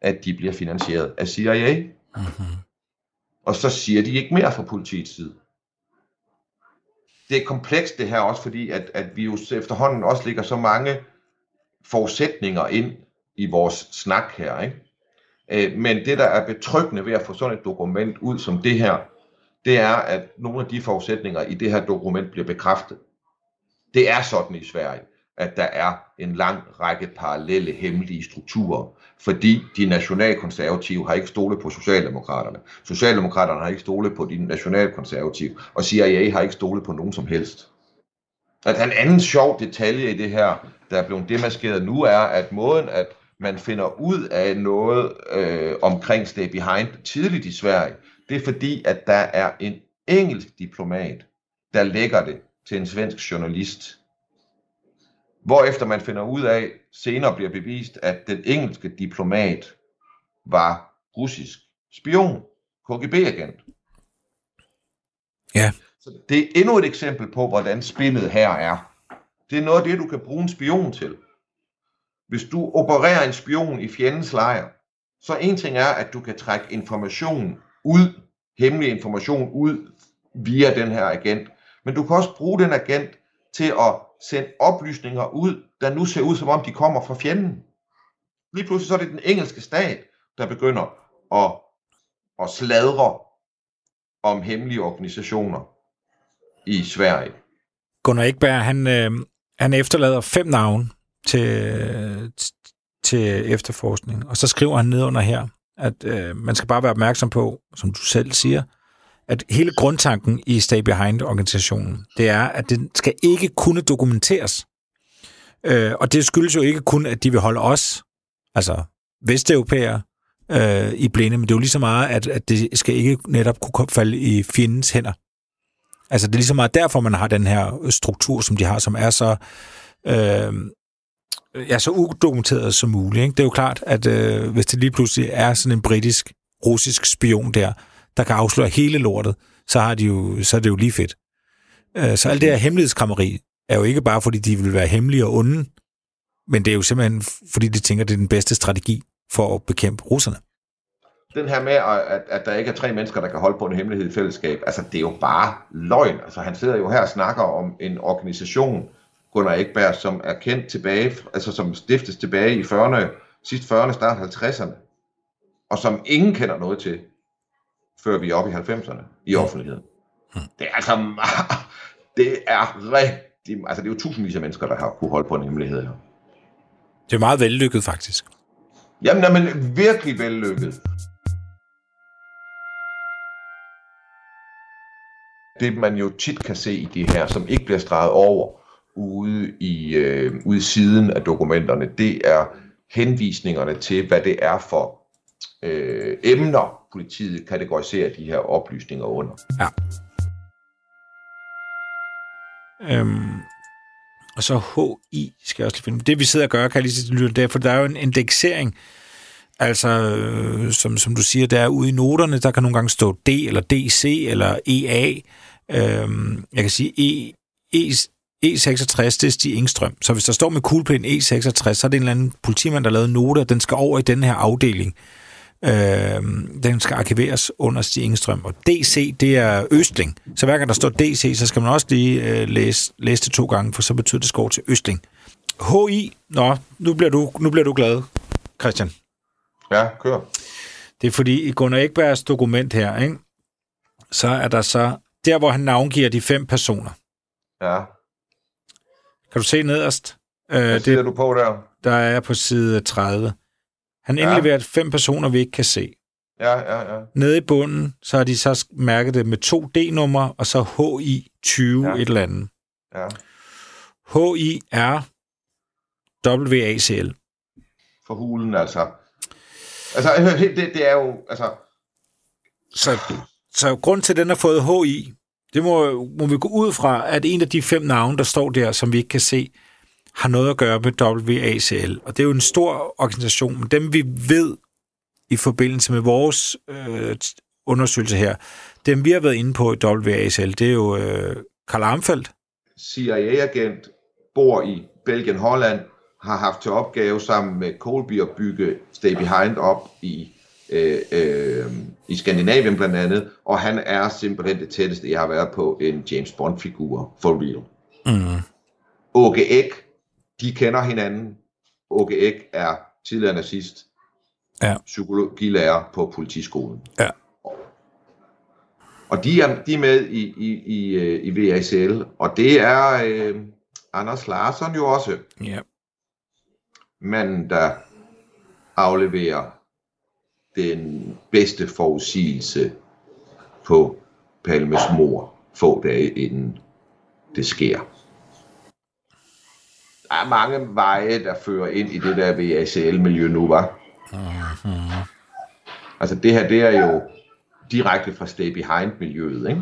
at de bliver finansieret af CIA. Mm-hmm. Og så siger de ikke mere fra politiets side. Det er komplekst det her også, fordi at, at vi jo efterhånden også ligger så mange forudsætninger ind i vores snak her. Ikke? Øh, men det, der er betryggende ved at få sådan et dokument ud som det her, det er, at nogle af de forudsætninger i det her dokument bliver bekræftet. Det er sådan i Sverige, at der er en lang række parallelle hemmelige strukturer, fordi de nationalkonservative har ikke stolet på Socialdemokraterne. Socialdemokraterne har ikke stolet på de nationalkonservative, og CIA har ikke stolet på nogen som helst. At en anden sjov detalje i det her, der er blevet demaskeret nu, er, at måden, at man finder ud af noget øh, omkring Stay Behind tidligt i Sverige, det er fordi, at der er en engelsk diplomat, der lægger det til en svensk journalist. Hvorefter man finder ud af, senere bliver bevist, at den engelske diplomat var russisk spion, KGB-agent. Ja. Så det er endnu et eksempel på, hvordan spillet her er. Det er noget af det, du kan bruge en spion til. Hvis du opererer en spion i fjendens lejr, så en ting er, at du kan trække information ud, hemmelig information ud via den her agent. Men du kan også bruge den agent til at sende oplysninger ud, der nu ser ud som om de kommer fra fjenden. Lige pludselig så er det den engelske stat, der begynder at, at sladre om hemmelige organisationer i Sverige. Gunnar Ekberg, han, øh, han efterlader fem navne til, til efterforskning, og så skriver han ned under her, at øh, man skal bare være opmærksom på, som du selv siger, at hele grundtanken i Stay Behind-organisationen, det er, at den skal ikke kunne dokumenteres. Øh, og det skyldes jo ikke kun, at de vil holde os, altså vesteuropæere, øh, i blinde, men det er jo lige så meget, at, at det skal ikke netop kunne falde i fjendens hænder. Altså det er lige så meget derfor, man har den her struktur, som de har, som er så, øh, ja, så udokumenteret som muligt. Ikke? Det er jo klart, at øh, hvis det lige pludselig er sådan en britisk, russisk spion der, der kan afsløre hele lortet, så, har de jo, så er det jo lige fedt. Øh, så alt det her hemmelighedskrammeri er jo ikke bare, fordi de vil være hemmelige og onde, men det er jo simpelthen, fordi de tænker, det er den bedste strategi for at bekæmpe russerne. Den her med, at, at der ikke er tre mennesker, der kan holde på en hemmelighed i fællesskab, altså det er jo bare løgn. Altså han sidder jo her og snakker om en organisation, Gunnar Ekberg, som er kendt tilbage, altså som stiftes tilbage i 40'erne, sidst 40'erne, start 50'erne, og som ingen kender noget til, før vi er oppe i 90'erne i offentligheden. Det er altså meget, det er rigtig, altså det er jo tusindvis af mennesker, der har kunne holde på en hemmelighed her. Det er meget vellykket, faktisk. Jamen, jamen virkelig vellykket. Det man jo tit kan se i de her, som ikke bliver streget over ude i, øh, ude i siden af dokumenterne, det er henvisningerne til, hvad det er for øh, emner, politiet kategoriserer de her oplysninger under. Ja. Øhm, og så HI skal jeg også lige finde. Det vi sidder og gør, kan jeg lige sige til det er, for der er jo en indeksering, altså øh, som, som du siger, der er ude i noterne, der kan nogle gange stå D eller DC eller EA. Øhm, jeg kan sige E, e E66, det er Stig Ingstrøm. Så hvis der står med kuglepen E66, så er det en eller anden politimand, der har lavet note, og den skal over i den her afdeling. Øh, den skal arkiveres under Stig Ingstrøm. Og DC, det er Østling. Så hver gang der står DC, så skal man også lige øh, læse, læse det to gange, for så betyder det skår til Østling. HI, nå, nu bliver du, nu bliver du glad, Christian. Ja, kør. Det er fordi, i Gunnar Ekbergs dokument her, ikke, så er der så, der hvor han navngiver de fem personer. Ja. Kan du se nederst? Øh, Hvad det, siger du på der? der er på side 30. Han Ja. indleverer fem personer, vi ikke kan se. Ja, ja, ja. Nede i bunden, så har de så mærket det med to D-numre, og så HI 20 Ja. ja. et eller andet. ja. HI er WACL. For hulen, altså. Altså, det, det er jo, altså, Så, så grund til, at den har fået HI, det må, må vi gå ud fra, at en af de fem navne, der står der, som vi ikke kan se, har noget at gøre med WACL. Og det er jo en stor organisation, men dem vi ved i forbindelse med vores øh, undersøgelse her, dem vi har været inde på i WACL, det er jo øh, Karl Armfeldt, CIA-agent, bor i Belgien, Holland, har haft til opgave sammen med Colby at bygge Stay Behind op i, øh, øh, i Skandinavien blandt andet, og han er simpelthen det tætteste, jeg har været på en James Bond-figur, for real. mm. Åke Ek, de kender hinanden. Åke Ek er tidligere nazist, Ja. psykologilærer på politiskolen. Ja. Og de er, de er med i, i, i, øh, i VACL, og det er øh, Anders Larsson jo også, ja. manden, der afleverer den bedste forudsigelse på Palmes mor få dage inden det sker. Der er mange veje, der fører ind i det der VACL-miljø nu, var. Altså det her, det er jo direkte fra Stay Behind-miljøet, ikke?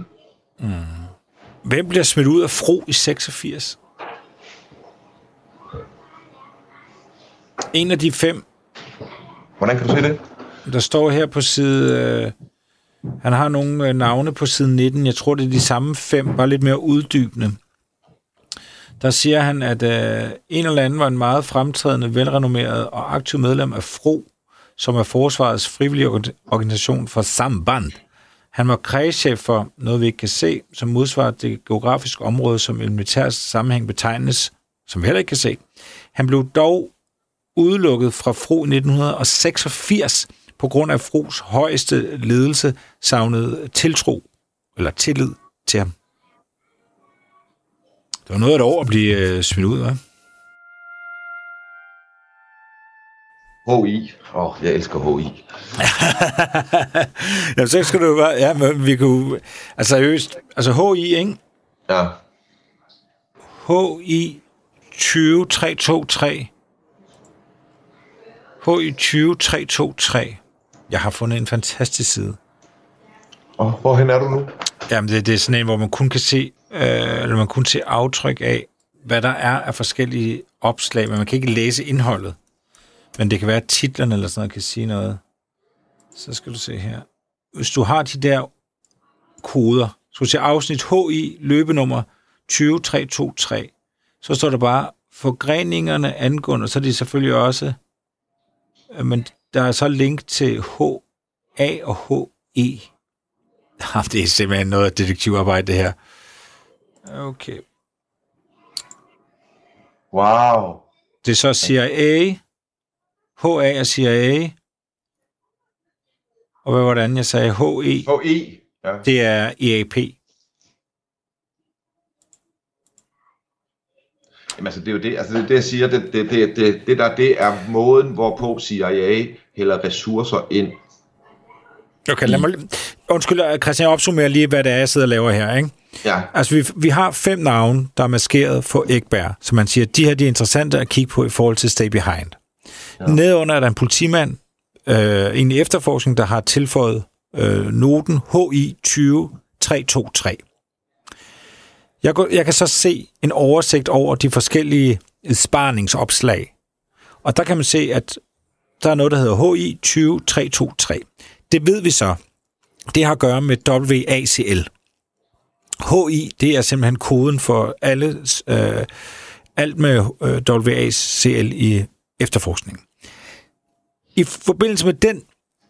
Hvem bliver smidt ud af Fro i 86? En af de fem, Hvordan kan du se det? Der står her på side... Øh, han har nogle øh, navne på side 19. Jeg tror, det er de samme fem, bare lidt mere uddybende. Der siger han, at øh, en eller anden var en meget fremtrædende, velrenommeret og aktiv medlem af FRO, som er Forsvarets frivillige organisation for Samband. Han var kredschef for noget, vi ikke kan se, som modsvarer det geografiske område, som i militær sammenhæng betegnes, som vi heller ikke kan se. Han blev dog udelukket fra FRO i 1986 på grund af FROs højeste ledelse savnede tiltro, eller tillid til ham. Det var noget af et år at blive øh, smidt ud, hva'? HI. Åh, oh, jeg elsker HI. Jamen, så skal du bare... Ja, men vi kunne... Altså, seriøst. Altså, HI, ikke? Ja. HI 20323. HI 20323. Jeg har fundet en fantastisk side. Og hvorhen er du nu? Jamen, det, det er sådan en, hvor man kun kan se, øh, eller man kun se aftryk af, hvad der er af forskellige opslag, men man kan ikke læse indholdet. Men det kan være, at titlerne eller sådan noget kan sige noget. Så skal du se her. Hvis du har de der koder, så du se afsnit HI, løbenummer 20323, så står der bare forgreningerne angående, og så er det selvfølgelig også, øh, men der er så link til HA og HE. Jamen, det er simpelthen noget detektivarbejde, det her. Okay. Wow. Det er så CIA, HA og CIA, og hvad var det andet, jeg sagde? HE, HE. Ja. det er E EAP. Jamen, altså, det er jo det, altså, det, det jeg siger, det, det, det, det, det, der, det er måden, hvorpå CIA hælder ressourcer ind. Okay, lad mig... Undskyld, Christian, jeg opsummerer lige, hvad det er, jeg sidder og laver her, ikke? Ja, Altså, vi, vi har fem navne, der er maskeret for Ekberg, så man siger, de her de er interessante at kigge på i forhold til Stay Behind. Ja. Nedunder er der en politimand, øh, en efterforskning, der har tilføjet øh, noten HI 20323. Jeg, går, jeg kan så se en oversigt over de forskellige sparningsopslag. Og der kan man se, at der er noget, der hedder HI 20323. Det ved vi så. Det har at gøre med WACL. HI, det er simpelthen koden for alle, øh, alt med øh, WACL i efterforskningen. I forbindelse med den,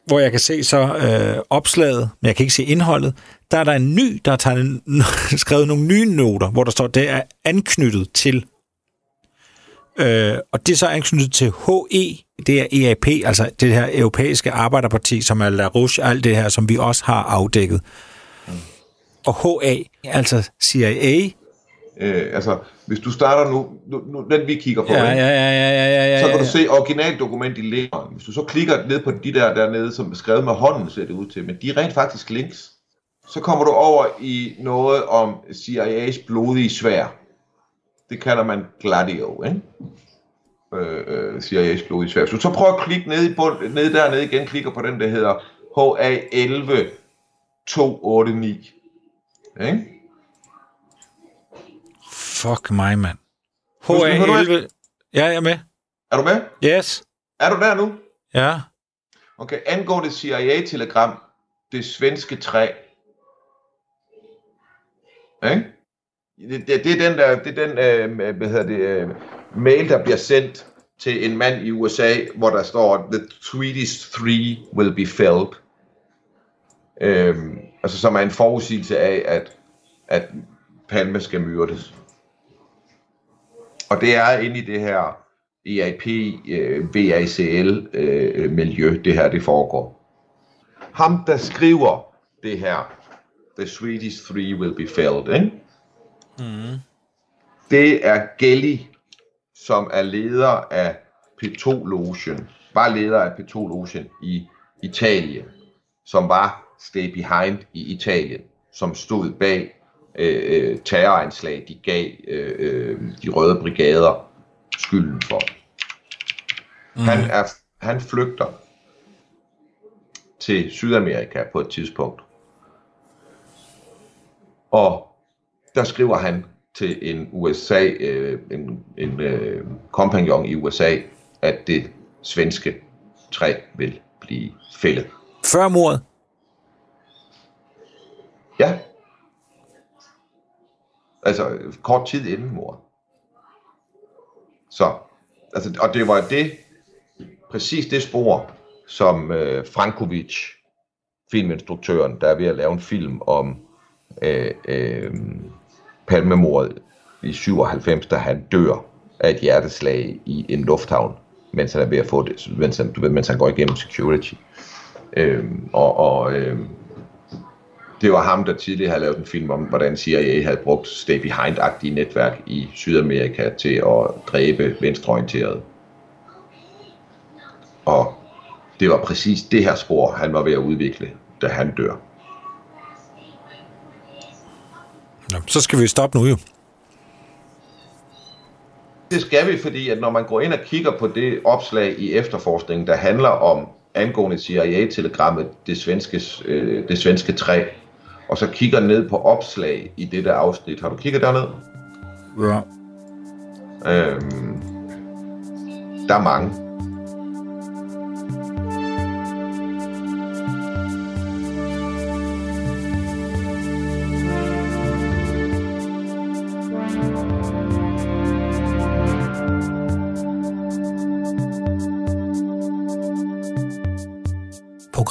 hvor jeg kan se så øh, opslaget, men jeg kan ikke se indholdet, der er der en ny, der har skrevet nogle nye noter, hvor der står, det er anknyttet til. Øh, og det er så anknyttet til HE, det er EAP, altså det her europæiske arbejderparti, som er La Rouge, alt det her, som vi også har afdækket. Og HA, altså CIA, øh, altså, hvis du starter nu, nu, nu den vi kigger på, Ja, ja, ja, ja, ja, ja, ja. så kan du ja. se originaldokument i længeren. Hvis du så klikker ned på de der dernede, som er skrevet med hånden, ser det ud til, men de er rent faktisk links. Så kommer du over i noget om CIA's blodige svær. Det kalder man Gladio, ikke? Øh, CIA's blodige. Hvis du så prøver at klikke ned, i bund, ned dernede igen, klikker på den, der hedder HA11 289. Ikke? Fuck mig, mand. Husk, nu hører du HA11. Ja, jeg er med. Er du med? Yes. Er du der nu? Ja. Okay, angående CIA-telegram, det svenske træ. Ikke? Det, det, det er den der, det er den, øh, hvad hedder det, øh, mail, der bliver sendt til en mand i USA, hvor der står, the Swedish three will be felled. Øhm, altså som er en forudsigelse af, at, at Palme skal myrdes. Og det er inde i det her EIP, øh, VACL øh, miljø, det her det foregår. Ham, der skriver det her, The Swedish Three Will Be Felled, ikke? Mm. det er Gelli, som er leder af P2-logen, var leder af P2-logen i Italien, som var Stay Behind i Italien, som stod bag øh, øh, terroranslag, de gav øh, øh, de røde brigader skylden for. Mm. Han, er, han flygter til Sydamerika på et tidspunkt. Og der skriver han til en USA, øh, en, en øh, kompagnon i USA, at det svenske træ vil blive fældet. Før mordet. Ja. Altså kort tid inden mordet. Så, altså, og det var det, præcis det spor, som øh, Frankovic, filminstruktøren, der er ved at lave en film om øh, øh, Palmemordet i 97, da han dør af et hjerteslag i en lufthavn, mens han er ved at få det, mens han, du ved, mens han går igennem security. Øhm, og og øhm, det var ham, der tidligere havde lavet en film om, hvordan CIA havde brugt Stay Behind-agtige netværk i Sydamerika til at dræbe venstreorienterede. Og det var præcis det her spor, han var ved at udvikle, da han dør. Nå, så skal vi stoppe nu jo. Det skal vi, fordi at når man går ind og kigger på det opslag i efterforskningen, der handler om angående CIA-telegrammet, det svenske, øh, det svenske træ, og så kigger ned på opslag i det der afsnit. Har du kigget derned? Ja. Øhm, der er mange.